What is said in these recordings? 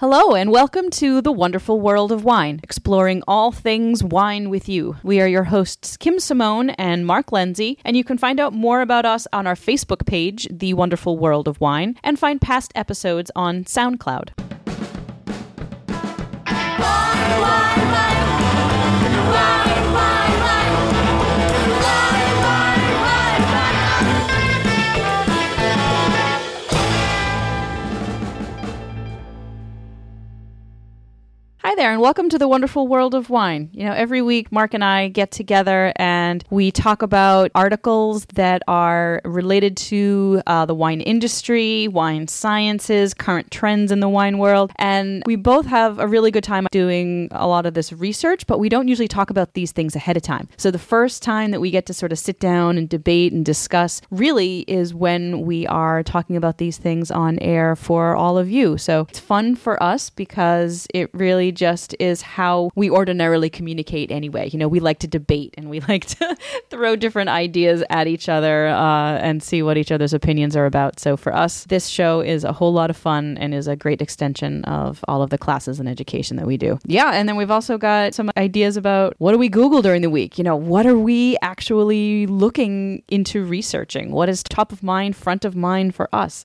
Hello, and welcome to the wonderful world of wine, exploring all things wine with you. We are your hosts, Kim Simone and Mark Lindsay, and you can find out more about us on our Facebook page, The Wonderful World of Wine, and find past episodes on SoundCloud. Hi there, and welcome to the wonderful world of wine. You know, every week Mark and I get together and we talk about articles that are related to uh, the wine industry, wine sciences, current trends in the wine world. And we both have a really good time doing a lot of this research, but we don't usually talk about these things ahead of time. So the first time that we get to sort of sit down and debate and discuss really is when we are talking about these things on air for all of you. So it's fun for us because it really just is how we ordinarily communicate anyway. You know, we like to debate and we like to throw different ideas at each other uh, and see what each other's opinions are about. So for us, this show is a whole lot of fun and is a great extension of all of the classes and education that we do. Yeah, and then we've also got some ideas about what do we Google during the week? You know, what are we actually looking into researching? What is top of mind, front of mind for us?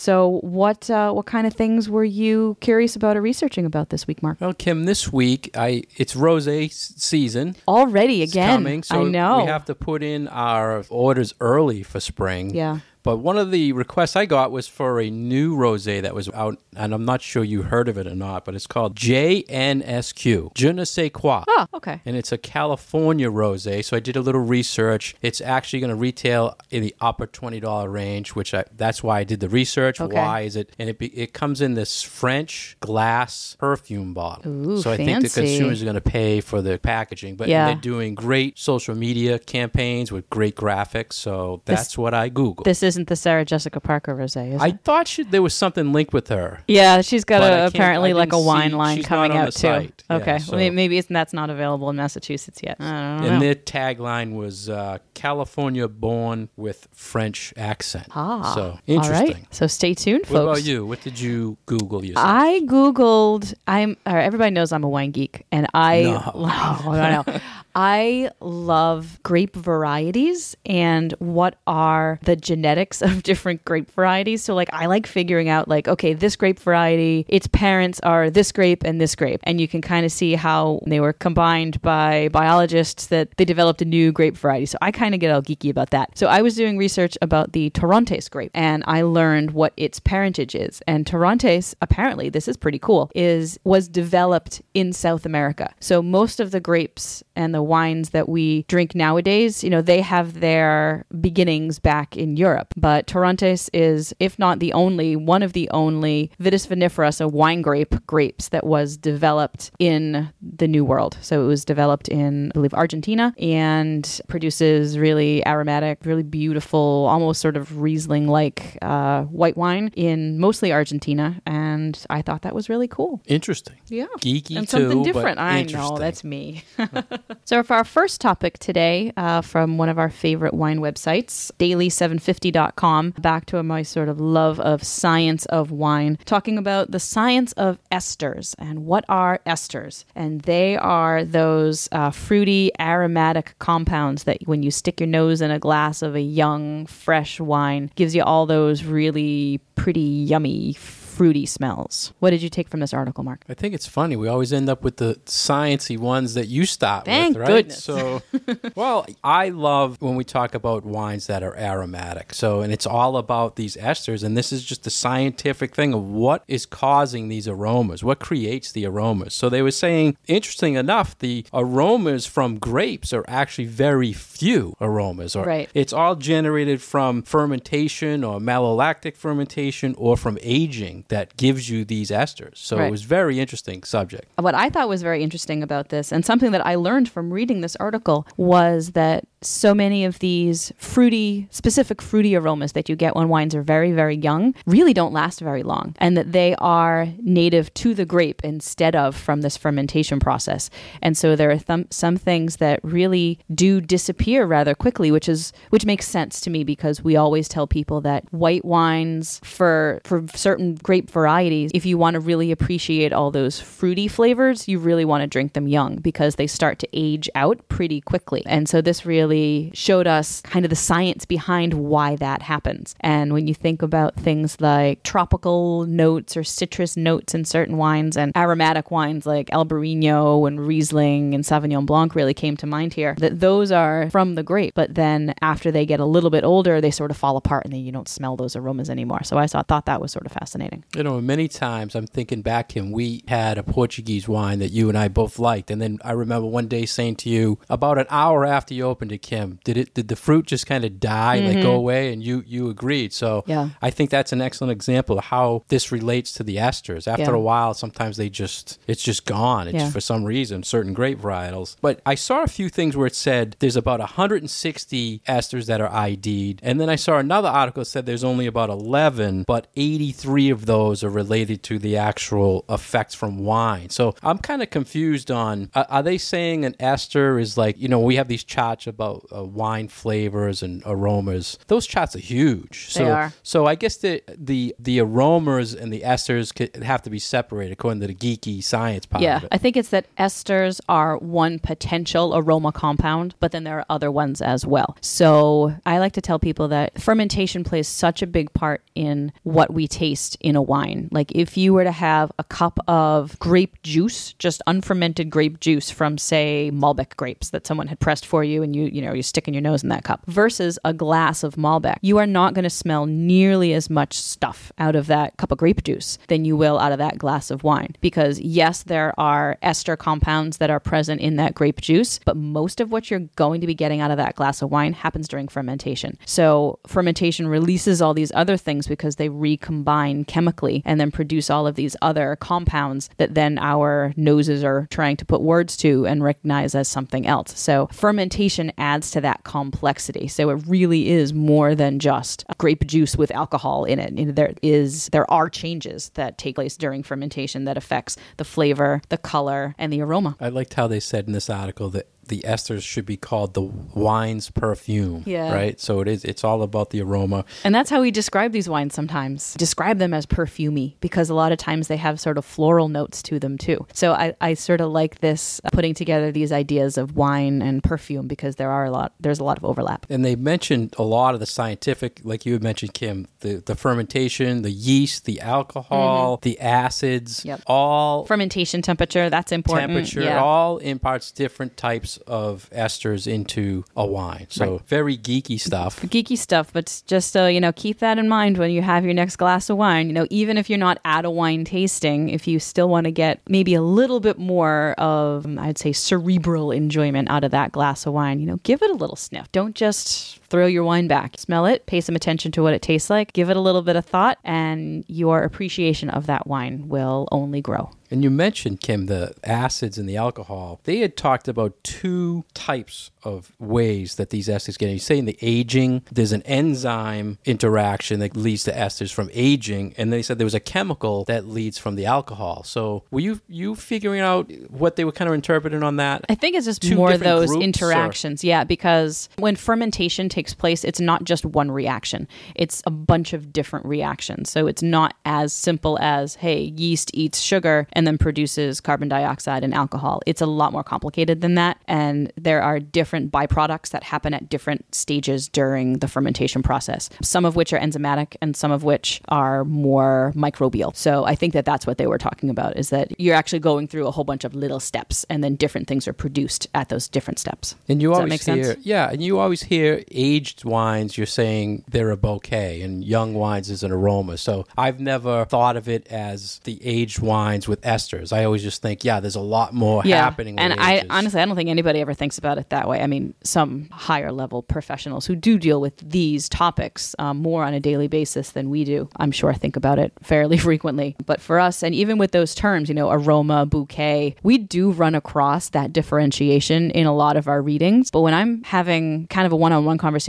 So, what uh, what kind of things were you curious about or researching about this week, Mark? Well, Kim, this week I it's rosé season. Already It's again, coming, so I know. we have to put in our orders early for spring. yeah. But one of the requests I got was for a new rosé that was out, and I'm not sure you heard of it or not, but it's called JNSQ, Je ne sais quoi. Oh, okay. And it's a California rosé. So I did a little research. It's actually going to retail in the upper twenty dollar range, which I that's why I did the research. Okay. Why is it? And it be, it comes in this French glass perfume bottle. Ooh, so I think the consumers are going to pay for the packaging, but Yeah. they're doing great social media campaigns with great graphics. So This- that's what I googled. This isn't the Sarah Jessica Parker rosé, is I thought she, there was something linked with her. Yeah, she's got But I a, can't- apparently like a wine see- line coming out too. site. Yeah, okay, so- well, maybe it's, that's not available in Massachusetts yet. I don't know. And their tagline was uh, "California born with French accent." ah, so interesting. right, so stay tuned, folks. What about you? What did you Google yourself? I googled. I'm. Everybody knows I'm a wine geek, and I. No. Oh, no, no. I love grape varieties and what are the genetics of different grape varieties. So, like, I like figuring out, like, okay, this grape variety, its parents are this grape and this grape, and you can kind of see how they were combined by biologists that they developed a new grape variety. So, I kind of get all geeky about that. So, I was doing research about the Torrontés grape, and I learned what its parentage is. And Torrontés, apparently, this is pretty cool, is was developed in South America. So most of the grapes and the wines that we drink nowadays, you know, they have their beginnings back in Europe. But Torrontés is, if not the only, one of the only Vitis vinifera, so wine grape grapes that was developed in the New World. So it was developed in, I believe, Argentina and produces really aromatic, really beautiful, almost sort of Riesling like uh, white wine in mostly Argentina. And I thought that was really cool. Interesting. Yeah. Geeky And too, something but different. I know, that's me. so, for our first topic today, uh, from one of our favorite wine websites, daily750.com, back to my sort of love of science of wine, talking about the science of esters and what are esters. And they are those uh, fruity, aromatic compounds that when you stick your nose in a glass of a young, fresh wine, gives you all those really pretty, yummy, fruity smells. What did you take from this article, Mark? I think it's funny. We always end up with the sciencey ones that you stop Thank with, right? goodness. So, well, I love when we talk about wines that are aromatic. So, and it's all about these esters, and this is just the scientific thing of what is causing these aromas, what creates the aromas. So, they were saying, interesting enough, the aromas from grapes are actually very few aromas, or Right. it's all generated from fermentation or malolactic fermentation or from aging that gives you these esters. So Right. it was very interesting subject. what I thought was very interesting about this, and something that I learned from reading this article, was that so many of these fruity, specific fruity aromas that you get when wines are very, very young really don't last very long, and that they are native to the grape instead of from this fermentation process. And so there are th- some things that really do disappear rather quickly, which is which makes sense to me because we always tell people that white wines for for certain grape varieties, if you want to really appreciate all those fruity flavors, you really want to drink them young because they start to age out pretty quickly. And so this really showed us kind of the science behind why that happens. And when you think about things like tropical notes or citrus notes in certain wines and aromatic wines like Albarino and Riesling and Sauvignon Blanc really came to mind here, that those are from the grape. But then after they get a little bit older, they sort of fall apart and then you don't smell those aromas anymore. So I thought that was sort of fascinating. You know, many times I'm thinking back, and we had a Portuguese wine that you and I both liked, and then I remember one day saying to you about an hour after you opened it, Kim, did it did the fruit just kind of die, like go mm-hmm. away, and you you agreed. So Yeah. I think that's an excellent example of how this relates to the esters. After Yeah. a while, sometimes they just it's just gone. It's Yeah. for some reason certain grape varietals. But I saw a few things where it said there's about 160 esters that are ID'd, and then I saw another article that said there's only about 11, but 83 of those are related to the actual effects from wine. So I'm kind of confused on are, are they saying an ester is like you know we have these charts about uh, wine flavors and aromas. Those charts are huge. So They are. so I guess the the the aromas and the esters could have to be separated according to the geeky science part Yeah. I think it's that esters are one potential aroma compound, but then there are other ones as well. So I like to tell people that fermentation plays such a big part in what we taste in a wine. Like if you were to have a cup of grape juice, just unfermented grape juice from say Malbec grapes that someone had pressed for you and you you know you're sticking your nose in that cup versus a glass of Malbec, you are not going to smell nearly as much stuff out of that cup of grape juice than you will out of that glass of wine because yes, there are ester compounds that are present in that grape juice, but most of what you're going to be getting out of that glass of wine happens during fermentation. So fermentation releases all these other things because they recombine chemically and then produce all of these other compounds that then our noses are trying to put words to and recognize as something else. So fermentation adds to that complexity. So it really is more than just grape juice with alcohol in it. You know, there is there are changes that take place during fermentation that affects the flavor, the color, and the aroma. I liked how they said in this article that the esters should be called the wine's perfume. Yeah. Right. So it is. It's all about the aroma. And that's how we describe these wines sometimes. Describe them as perfumey because a lot of times they have sort of floral notes to them too. So I, I sort of like this uh, putting together these ideas of wine and perfume because there are a lot there's a lot of overlap. And they mentioned a lot of the scientific, like you had mentioned, Kim, the, the fermentation, the yeast, the alcohol, the acids, Mm-hmm. Yep. all Fermentation temperature, that's important. temperature, Yeah. all imparts different types of esters into a wine. So very geeky stuff. geeky stuff, but just uh, you know, keep that in mind when you have your next glass of wine. You know, even if you're not at a wine tasting, if you still want to get maybe a little bit more of, um, I'd say, cerebral enjoyment out of that glass of wine, you know, give it a little sniff. Don't just throw your wine back. Smell it, pay some attention to what it tastes like, give it a little bit of thought, and your appreciation of that wine will only grow. And you mentioned, Kim, the acids and the alcohol. They had talked about two types of ways that these esters get. You say in the aging, there's an enzyme interaction that leads to esters from aging, and they said there was a chemical that leads from the alcohol. So were you you figuring out what they were kind of interpreting on that? I think it's just Two more of those groups, or- interactions. Yeah, because when fermentation takes place, it's not just one reaction, it's a bunch of different reactions. So it's not as simple as, hey, yeast eats sugar and then produces carbon dioxide and alcohol. It's a lot more complicated than that. And there are different byproducts that happen at different stages during the fermentation process, some of which are enzymatic and some of which are more microbial. So I think that that's what they were talking about is that you're actually going through a whole bunch of little steps and then different things are produced at those different steps. And you Does always make hear, sense? yeah, and you always hear aged wines, you're saying they're a bouquet, and young wines is an aroma. So I've never thought of it as the aged wines with esters. I always just think, yeah, there's a lot more happening. With and I honestly, I don't think anybody ever thinks about it that way. I mean, some higher level professionals who do deal with these topics um, more on a daily basis than we do, I'm sure think about it fairly frequently. But for us, and even with those terms, you know, aroma, bouquet, we do run across that differentiation in a lot of our readings. But when I'm having kind of a one on one conversation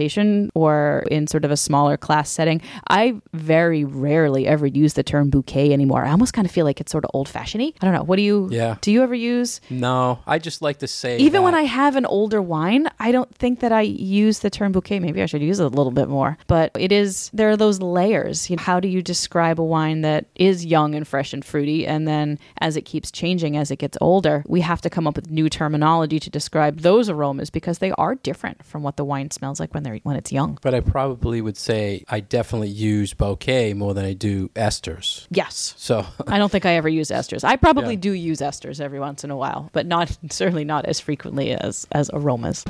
or in sort of a smaller class setting, I very rarely ever use the term bouquet anymore. I almost kind of feel like it's sort of old fashioned I don't know. What do you, Yeah. do you ever use? no, I just like to say Even when I have an older wine, I don't think that I use the term bouquet. Maybe I should use it a little bit more. But it is there are those layers. You know, how do you describe a wine that is young and fresh and fruity, and then as it keeps changing as it gets older, we have to come up with new terminology to describe those aromas because they are different from what the wine smells like when they're when it's young. But I probably would say I definitely use bouquet more than I do esters. Yes. So I don't think I ever use esters. I probably Yeah. do use esters every once in a while, but not certainly not as frequently as as aromas.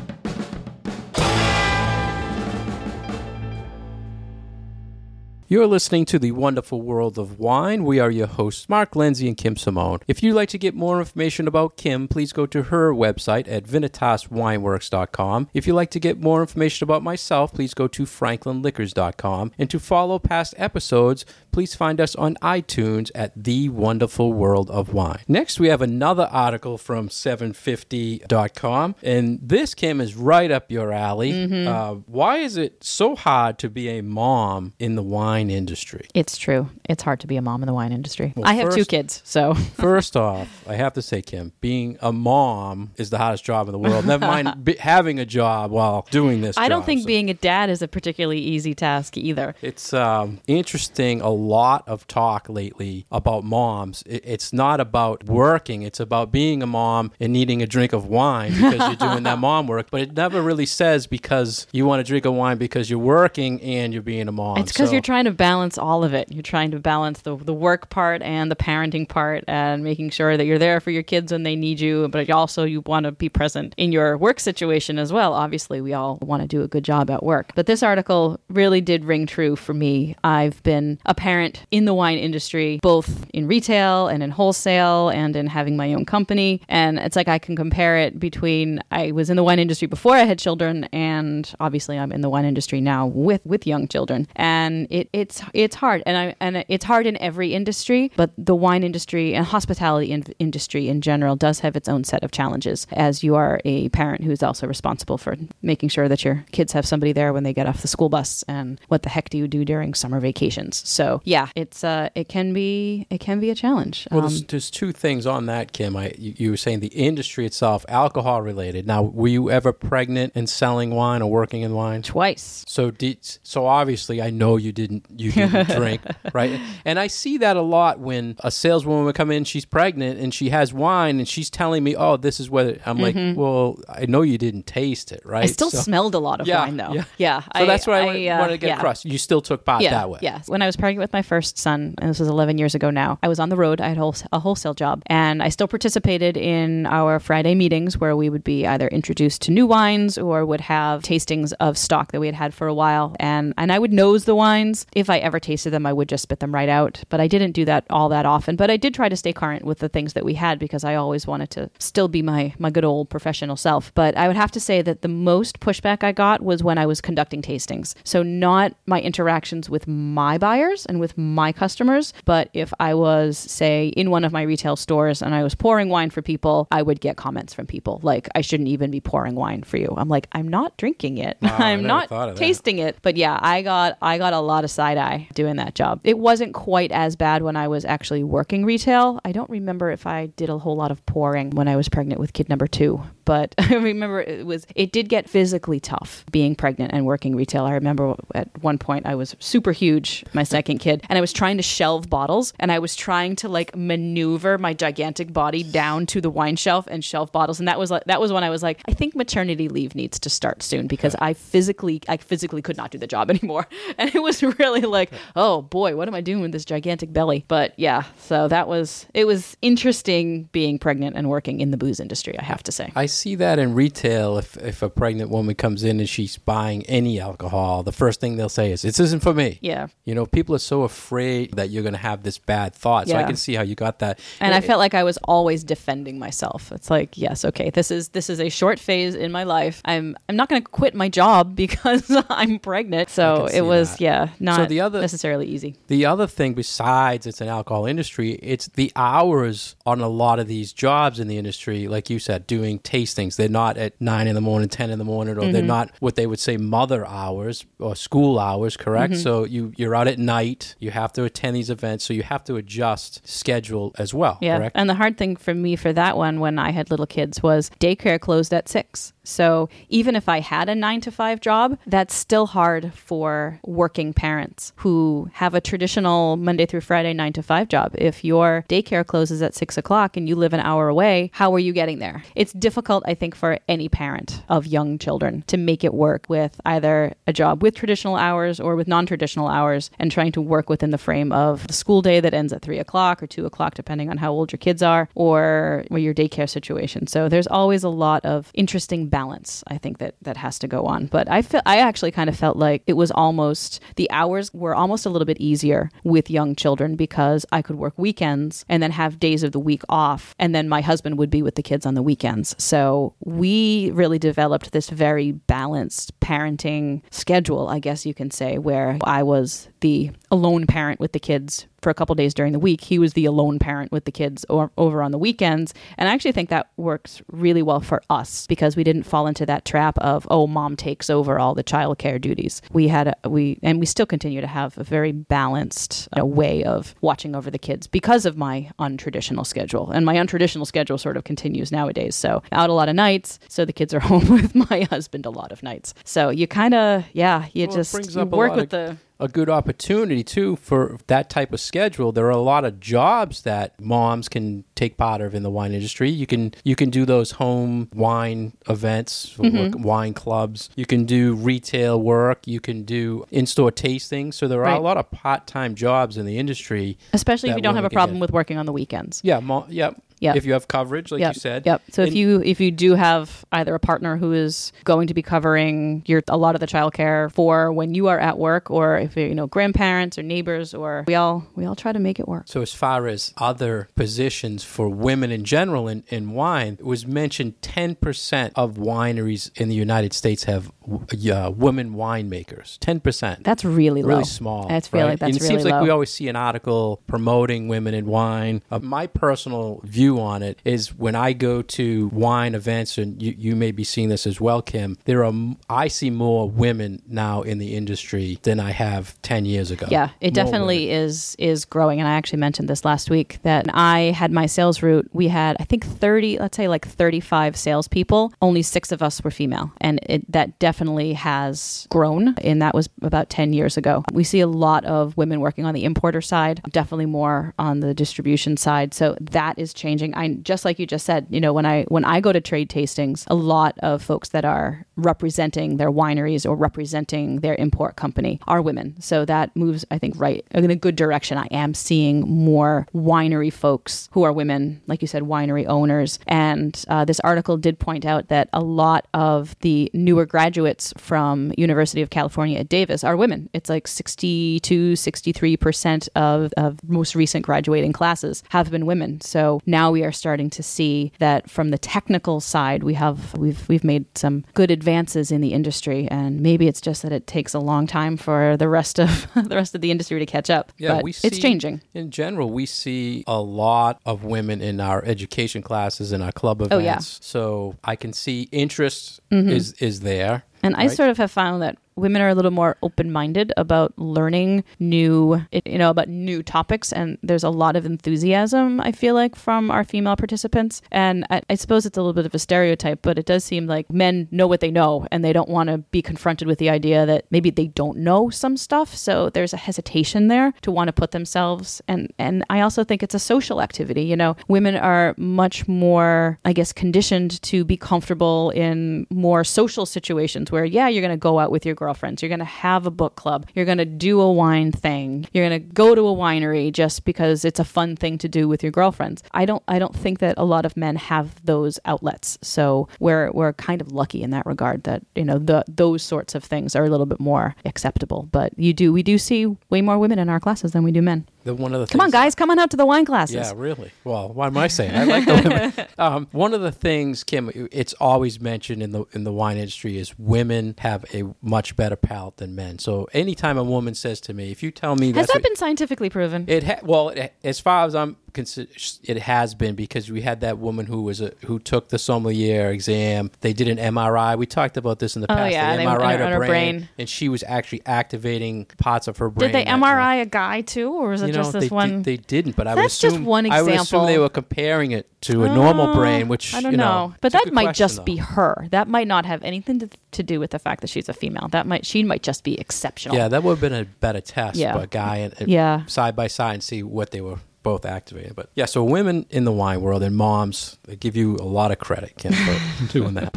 You're listening to the wonderful world of wine. We are your hosts, Mark Lindsay and Kim Simone. If you'd like to get more information about Kim, please go to her website at vinitaswineworks.com. If you'd like to get more information about myself, please go to franklinliquors.com. And to follow past episodes, please find us on iTunes at The Wonderful World of Wine. Next, we have another article from 750.com. And this, Kim, is right up your alley. Uh, why is it so hard to be a mom in the wine industry? It's true. It's hard to be a mom in the wine industry. I have two kids, so First off, I have to say, Kim, being a mom is the hottest job in the world. Never mind be, having a job while doing this. I don't think So being a dad is a particularly easy task either. it's um, interesting. A lot of talk lately about moms. It, it's not about working. It's about being a mom and needing a drink of wine because you're doing that mom work. But it never really says because you want to drink a wine because you're working and you're being a mom. It's because So- you're trying to balance all of it. You're trying to balance the, the work part and the parenting part and making sure that you're there for your kids when they need you, but also you want to be present in your work situation as well. Obviously, we all want to do a good job at work. But this article really did ring true for me. I've been a parent in the wine industry, both in retail and in wholesale and in having my own company. And it's like I can compare it between I was in the wine industry before I had children and obviously I'm in the wine industry now with with young children. And it, it's it's hard and I and it's hard in every industry, but the wine industry and hospitality in, industry in general does have its own set of challenges as you are a parent who's also responsible for making sure that your kids have somebody there when they get off the school bus and what the heck do you do during summer vacations. So, yeah, it's uh it can be it can be a challenge. Well, Um, there's, there's two things on that, Kim. I you, you were saying the industry itself, alcohol related. Now, were you ever pregnant and selling wine or working in wine? twice. So did so obviously I know you didn't you didn't drink, right? And I see that a lot when a saleswoman would come in, she's pregnant and she has wine and she's telling me, "Oh, this is what I'm like." Well, I know you didn't taste it, right? Mm-hmm. I still So- smelled a lot of Yeah, wine though. yeah. Yeah. So that's why I, wanted, uh, wanted to get yeah. across. You still took part yeah, that way. Yes. When I was pregnant with my first son, and this was 11 years ago now, I was on the road. I had a a wholesale job, and I still participated in our Friday meetings where we would be either introduced to new wines or would have tastings of stock that we had had for a while. And, and I would nose the wines. If I ever tasted them, I would just spit them right out. But I didn't do that all that often. But I did try to stay current with the things that we had because I always wanted to still be my, my good old professional self. But I would have to say that the most pushback I got was when I was conducting tastings. So, not my interactions with my buyers and with my customers, but if I was, say, in one of my retail stores and I was pouring wine for people, I would get comments from people like, I shouldn't even be pouring wine for you. I'm like, I'm not drinking it. Wow, I'm not that. tasting it. But yeah, I got I got a lot of side eye doing that job. It wasn't quite as bad when I was actually working retail. I don't remember if I did a whole lot of pouring when I was pregnant with kid number two, but I remember it was it did get physically tough being pregnant and working retail. I remember at one point I was super huge, my second kid, and I was trying to shelve bottles and I was trying to like maneuver my gigantic body down to the wine shelf and shelf bottles and that was like that was when I was like I think maternity leave needs to start soon because I physically I physically could not do the job anymore. And it was really necessarily like, oh boy, what am I doing with this gigantic belly? But yeah, so that was it was interesting being pregnant and working in the booze industry, I have to say. I see that in retail. If if a pregnant woman comes in and she's buying any alcohol, the first thing they'll say is, "This isn't for me." Yeah. You know, people are so afraid that you're going to have this bad thought. So I can see how you got that. And Yeah, I felt like I was always defending myself. It's like, yes, okay, this is this is a short phase in my life. I'm I'm not going to quit my job because I'm pregnant. So it was that. yeah, not the other- necessarily easy. The other thing, besides it's an alcohol industry, it's the hours on a lot of these jobs in the industry. Like you said, doing tastings. They're not at nine in the morning, ten in the morning, or Mm-hmm. they're not what they would say mother hours or school hours. Correct. Mm-hmm. So you you're out at night. You have to attend these events, so you have to adjust schedule as well. Yeah. Correct. And the hard thing for me for that one when I had little kids was daycare closed at six. So even if I had a nine to five job, that's still hard for working parents who have a traditional Monday through Friday nine to five job. If your daycare closes at six o'clock and you live an hour away, how are you getting there? It's difficult, I think, for any parent of young children to make it work with either a job with traditional hours or with non traditional hours and trying to work within the frame of the school day that ends at three o'clock or two o'clock, depending on how old your kids are, or, or your daycare situation. So there's always a lot of interesting balance, I think, that, that has to go on. But I feel I actually kind of felt like it was almost the hours were almost a little bit easier with young children because I could work weekends and then have days of the week off. And then my husband would be with the kids on the weekends. So we really developed this very balanced parenting schedule, I guess you can say, where I was the alone parent with the kids for a couple days during the week. He was the alone parent with the kids or, over on the weekends. And I actually think that works really well for us because we didn't fall into that trap of, oh, mom takes over all the childcare duties. We had, a, we, and we still continue to have a very balanced uh, way of watching over the kids because of my untraditional schedule. And my untraditional schedule sort of continues nowadays. So out a lot of nights. So the kids are home with my husband a lot of nights. So you kind of, yeah, you Well, just you work with of- the, a good opportunity too for that type of schedule. There are a lot of jobs that moms can take part of in the wine industry. You can you can do those home wine events, Mm-hmm. wine clubs. You can do retail work. You can do in-store tastings. So there are Right. a lot of part-time jobs in the industry. especially if you don't have a problem get. with working on the weekends. Yeah, mo- yeah, Yeah. If you have coverage, like yep. you said. Yep. So if you if you do have either a partner who is going to be covering your a lot of the childcare for when you are at work, or if you're, you know grandparents or neighbors, or we all we all try to make it work. So, as far as other positions for women in general in, in wine, it was mentioned 10% of wineries in the United States have uh, women winemakers. 10%. That's really low. really small. That's feel right? like that's and it really seems like we always see an article promoting women in wine. Uh, my personal view on it is when I go to wine events, and you, you may be seeing this as well, Kim. There are I see more women now in the industry than I have ten years ago. Yeah, it More definitely women. is is growing, and I actually mentioned this last week that I had my sales route. We had I think thirty, let's say like thirty five salespeople. Only six of us were female, and it that definitely has grown, and that was about ten years ago. We see a lot of women working on the importer side, definitely more on the distribution side. So that is changing. I just like you just said, you know, when I when I go to trade tastings, a lot of folks that are representing their wineries or representing their import company are women. So that moves, I think, right in a good direction. I am seeing more winery folks who are women, like you said, winery owners. And uh, this article did point out that a lot of the newer graduates from University of California at Davis are women. It's like 62, 63% of, of most recent graduating classes have been women. So now we are starting to see that from the technical side, we have we've we've made some good advances in the industry, and maybe it's just that it takes a long time for the rest of the rest of the industry to catch up. Yeah, but we see, it's changing. In general, we see a lot of women in our education classes and our club events. Oh, yeah. So I can see interest mm-hmm. is is there. And I sort of have found that women are a little more open-minded about learning new you know about new topics and there's a lot of enthusiasm i feel like from our female participants. And I, I suppose it's a little bit of a stereotype but it does seem like men know what they know and they don't want to be confronted with the idea that maybe they don't know some stuff. So there's a hesitation there to want to put themselves and and i also think it's a social activity. You know women are much more i guess conditioned to be comfortable in more social situations where yeah you're going to go out with your girlfriends. You're going to have a book club. You're going to do a wine thing. You're going to go to a winery just because it's a fun thing to do with your girlfriends. I don't I don't think that a lot of men have those outlets. So we're we're kind of lucky in that regard that, you know, the those sorts of things are a little bit more acceptable. But you do we do see way more women in our classes than we do men. The, one of the Come on, guys, come on out to the wine classes. Yeah, really. Well, why am I saying? I like the women. um, one of the things, Kim, it's always mentioned in the in the wine industry is women have a much better palate than men. So anytime a woman says to me, if you tell me Has that been scientifically proven? it ha- well, it, as far as I'm it has been because we had that woman who was a who took the sommelier exam. They did an MRI. We talked about this in the Oh, past. yeah, they they- MRI her- her brain. and she was actually activating parts of her brain. Did they MRI a guy too, or was it you just know, this they, one? Did, they didn't, but I would That's just one I would assume example. they were comparing it to a normal Oh, brain, which I don't you know. But that might question, just though. be her. That might not have anything to, to do with the fact that she's a female. That might she might just be exceptional. Yeah, that would have been a better test Yeah. a guy and Yeah. side by side and see what they were both activated. But yeah, so women in the wine world and moms, they give you a lot of credit, Kim, for doing that.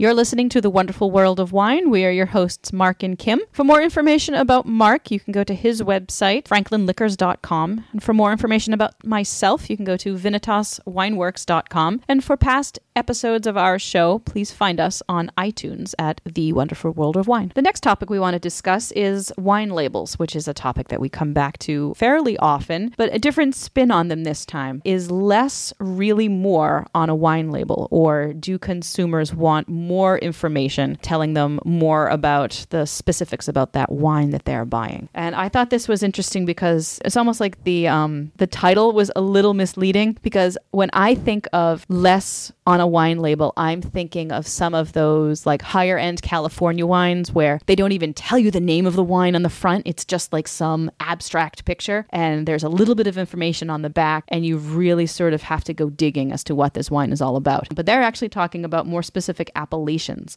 You're listening to The Wonderful World of Wine. We are your hosts, Mark and Kim. For more information about Mark, you can go to his website, franklinliquors.com. And for more information about myself, you can go to vinitaswineworks.com. And for past episodes of our show, please find us on iTunes at The Wonderful World of Wine. The next topic we want to discuss is wine labels, which is a topic that we come back to fairly often, but a different spin on them this time. Is less really more on a wine label, or do consumers want more information telling them more about the specifics about that wine that they're buying? And I thought this was interesting because it's almost like the um, the title was a little misleading because when I think of less on a wine label, I'm thinking of some of those like higher end California wines where they don't even tell you the name of the wine on the front. It's just like some abstract picture and there's a little bit of information on the back and you really sort of have to go digging as to what this wine is all about. But they're actually talking about more specific appellations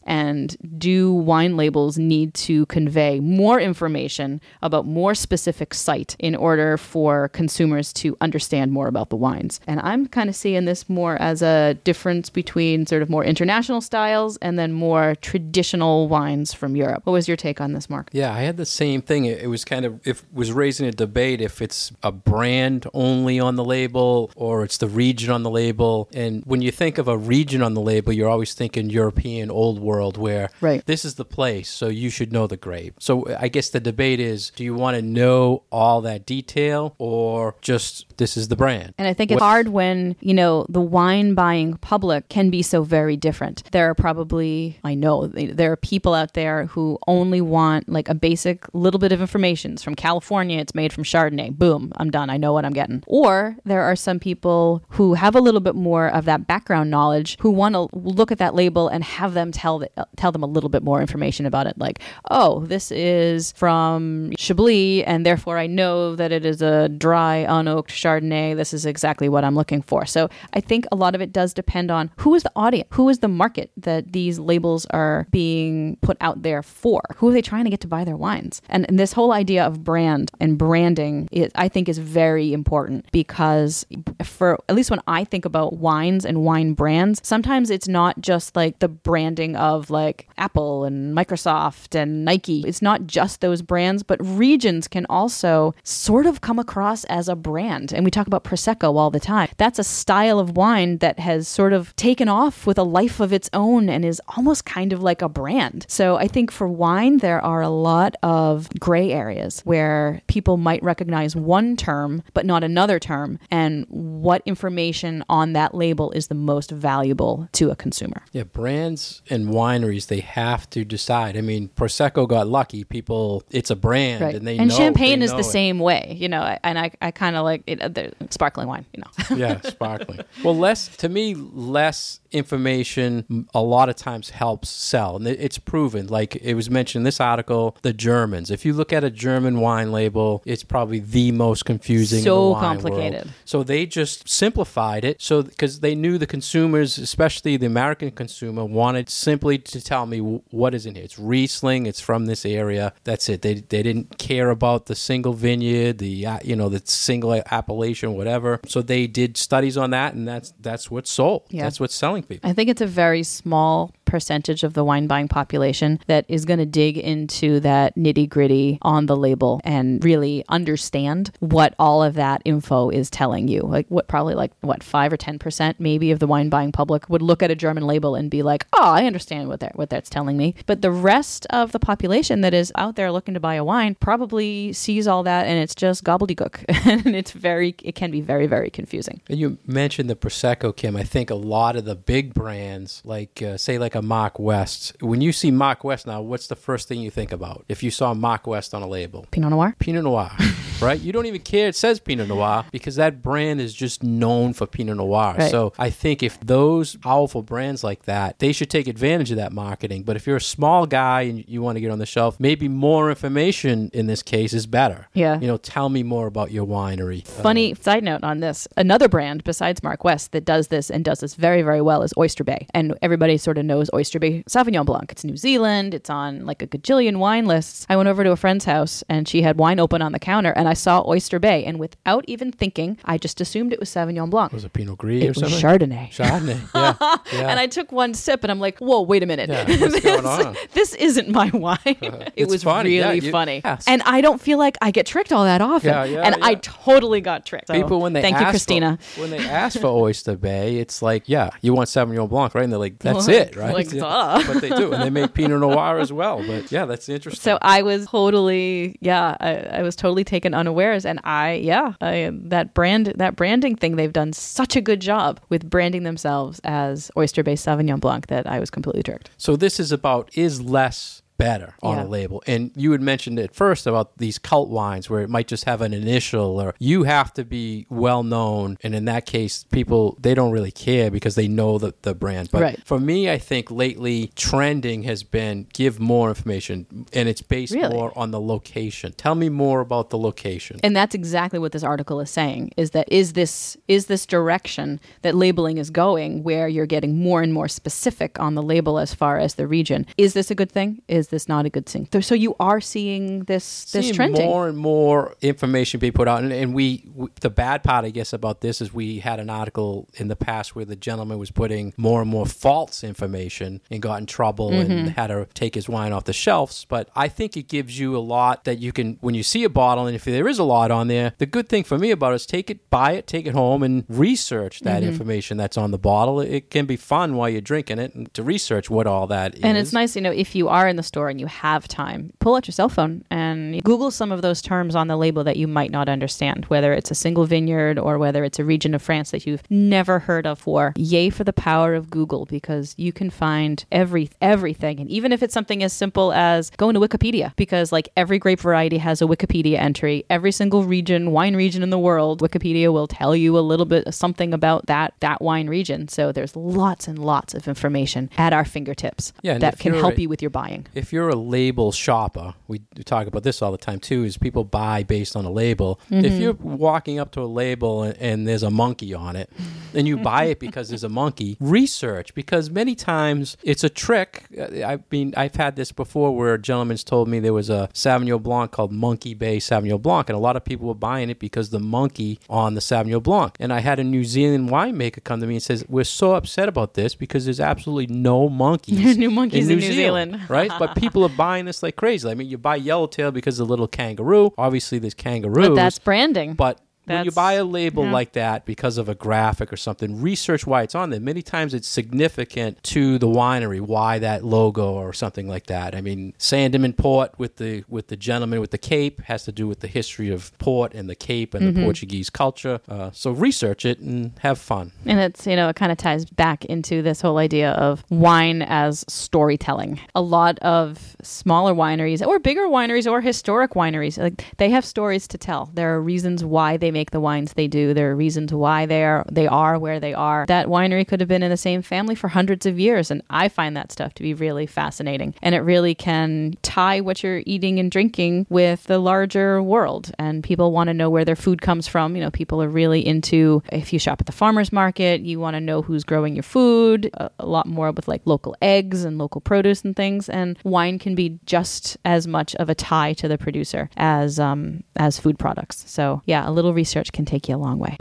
and do wine labels need to convey more information about more specific site in order for consumers to understand more about the wines. And I'm kind of seeing this more as a difference between sort of more international styles and then more traditional wines from Europe. What was your take on this, Mark? Yeah, I had the same thing. It, it was kind of if was raising a debate if it's a brand only on the label or it's the region on the label. And when you think of a region on the label, you're always thinking European old world where Right. this is the place, so you should know the grape. So I guess the debate is do you want to know all that detail or just this is the brand? And I think it's hard when, you know, the wine buying public can be so very different. There are probably, I know, there are people out there who only want like a basic little bit of information. It's from California, it's made from Chardonnay. Boom, I'm done. I know what I'm getting. Or there are some people who have a little bit more of that background knowledge who want to look at that label and have them tell the, tell them a little bit more information about it like, "Oh, this is from Chablis and therefore I know that it is a dry unoaked Chardonnay. This is exactly what I'm looking for." So, I think a lot of it does depend on who is the audience, who is the market that these labels are being put out there for. Who are they trying to get to buy their wines? And, and this whole idea of brand and branding, is, I think, is very important because for at least when I think about wines and wine brands, sometimes it's not just like the branding of like Apple and Microsoft and Nike. It's not just those brands, but regions can also sort of come across as a brand. And we talk about Prosecco all the time. That's a style of wine that has sort of taken off with a life of its own and is almost kind of like a brand. So I think for wine, there are a lot of gray areas where people might recognize one term, but not another term, and what information on that label is the most valuable to a consumer. Yeah, brands and wineries they have to decide. I mean, Prosecco got lucky. People, it's a brand, and they and know, champagne they is the it. same way, you know. And I, I kind of like it, uh, the sparkling wine, you know. yeah, sparkling. Well, less to me, less information a lot of times helps sell, and it's proven. Like it was mentioned in this article, the Germans. If you look at a German wine label, it's probably the most confusing. in So complicated. world. So they just simplified it, so because they knew the consumers, especially the American consumer, wanted simply to tell me what is in here. It's Riesling. It's from this area. That's it. They, they didn't care about the single vineyard, the uh, you know the single appellation, whatever. So they did studies on that, and that's that's what's sold. Yeah. That's what's selling people. I think it's a very small percentage of the wine buying population that is going to dig into that nitty gritty on the label and really understand what all of that info is telling you. Like what probably like what five or ten percent maybe of the wine buying public would look at a German label and be like, "Oh, I understand what that what that's telling me." But the rest of the population that is out there looking to buy a wine probably sees all that and it's just gobbledygook, and it's very it can be very very confusing. And you mentioned the prosecco, Kim. I think a lot of the big brands, like uh, say like a Mark West, when you see Mark West now, what's the first thing you think about if you saw Mark West on a label? Pinot Noir. Pinot Noir, right? You don't even care it says Pinot Noir because that brand is just known for Pinot Noir. Right. So I think if those powerful brands like that, they should take advantage of that marketing. But if you're a small guy and you want to get on the shelf, maybe more information in this case is better. Yeah. You know, tell me more about your winery. Funny um, side note on this another brand besides Mark West that does this and does this very, very well is Oyster Bay. And everybody sort of knows Oyster Bay Sauvignon Blanc. It's New Zealand, it's on like a gajillion wine lists. I went over to a friend's house and she had wine open on the counter and I saw Oyster Bay. And without even thinking, I just assumed it was Sauvignon Blanc. It was it Pinot Gris It or was something? Chardonnay. Chardonnay. Yeah. yeah. And I took one sip and I'm like, whoa, wait a minute. Yeah, what's going on? this isn't my wine. Uh, it It's was funny. Yeah, really you- funny. yes. And I don't feel like I get tricked all that often. Yeah, yeah, and I totally got tricked. So, People when they Thank you, Christina. For, when they ask for Oyster Bay, it's like, yeah, you want Sauvignon Blanc, right? And they're like, that's it, right? Like, Yeah. duh. But they do, and they make Pinot Noir as well. But yeah, that's interesting. So I was totally, yeah, I, I was totally taken unawares, and I, yeah, I, that brand, that branding thing, they've done such a good job with branding themselves as Oyster Bay's Sauvignon Blanc that I was completely tricked. So this is about is less better on Yeah. a label. And you had mentioned at first about these cult wines where it might just have an initial or you have to be well known. And in that case, people they don't really care because they know the, the brand. But Right. for me, I think lately trending has been give more information and it's based Really? more on the location. Tell me more about the location. And that's exactly what this article is saying is that is this is this direction that labeling is going where you're getting more and more specific on the label as far as the region. Is this a good thing? Is this not a good thing? So you are seeing this this Seeing trending. more and more information be put out, and, and we, we the bad part, I guess, about this is we had an article in the past where the gentleman was putting more and more false information and got in trouble and Mm-hmm. had to take his wine off the shelves. But I think it gives you a lot that you can when you see a bottle, and if there is a lot on there, the good thing for me about it is take it, buy it, take it home, and research that Mm-hmm. information that's on the bottle. It can be fun while you're drinking it and to research what all that is. And it's nice, you know, if you are in the store and you have time, pull out your cell phone and Google some of those terms on the label that you might not understand, whether it's a single vineyard or whether it's a region of France that you've never heard of for. Yay for the power of Google because you can find every everything. And even if it's something as simple as going to Wikipedia, because like every grape variety has a Wikipedia entry, every single region, wine region in the world, Wikipedia will tell you a little bit of something about that that wine region. So there's lots and lots of information at our fingertips Yeah, that can help you with your buying. If you're a label shopper, we, we talk about this all the time too, is people buy based on a label. Mm-hmm. If you're walking up to a label and, and there's a monkey on it, and you buy it because there's a monkey, research because many times it's a trick. Uh, I mean, I've had this before where a gentleman's told me there was a Sauvignon Blanc called Monkey Bay Sauvignon Blanc, and a lot of people were buying it because the monkey on the Sauvignon Blanc. And I had a New Zealand winemaker come to me and says, "We're so upset about this because there's absolutely no monkeys, No monkeys in New Zealand." right? But people are buying this like crazy. I mean, you buy Yellowtail because of the little kangaroo. Obviously, there's kangaroos. But that's branding. But when you buy a label yeah. like that because of a graphic or something, research why it's on there. Many times it's significant to the winery, why that logo or something like that. I mean, Sandeman Port with the with the gentleman with the cape has to do with the history of port and the cape and Mm-hmm. the Portuguese culture. Uh, so research it and have fun. And it's, you know, it kind of ties back into this whole idea of wine as storytelling. A lot of smaller wineries or bigger wineries or historic wineries, like they have stories to tell. There are reasons why they make make the wines they do. There are reasons why they are they are where they are. That winery could have been in the same family for hundreds of years, and I find that stuff to be really fascinating. And it really can tie what you're eating and drinking with the larger world. And people want to know where their food comes from. You know, people are really into if you shop at the farmers market, you want to know who's growing your food. A, a lot more with like local eggs and local produce and things. And wine can be just as much of a tie to the producer as um, as food products. So yeah, a little research can take you a long way.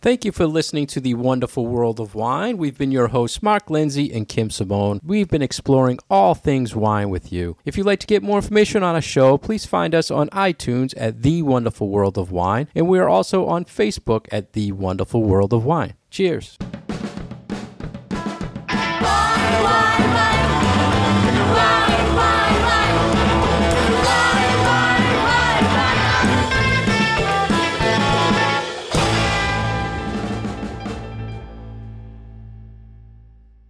Thank you for listening to the wonderful world of wine. We've been your hosts, Mark Lindsay and Kim Simone. We've been exploring all things wine with you. If you'd like to get more information on our show, please find us on iTunes at The Wonderful World of Wine, and we are also on Facebook at The Wonderful World of Wine. Cheers.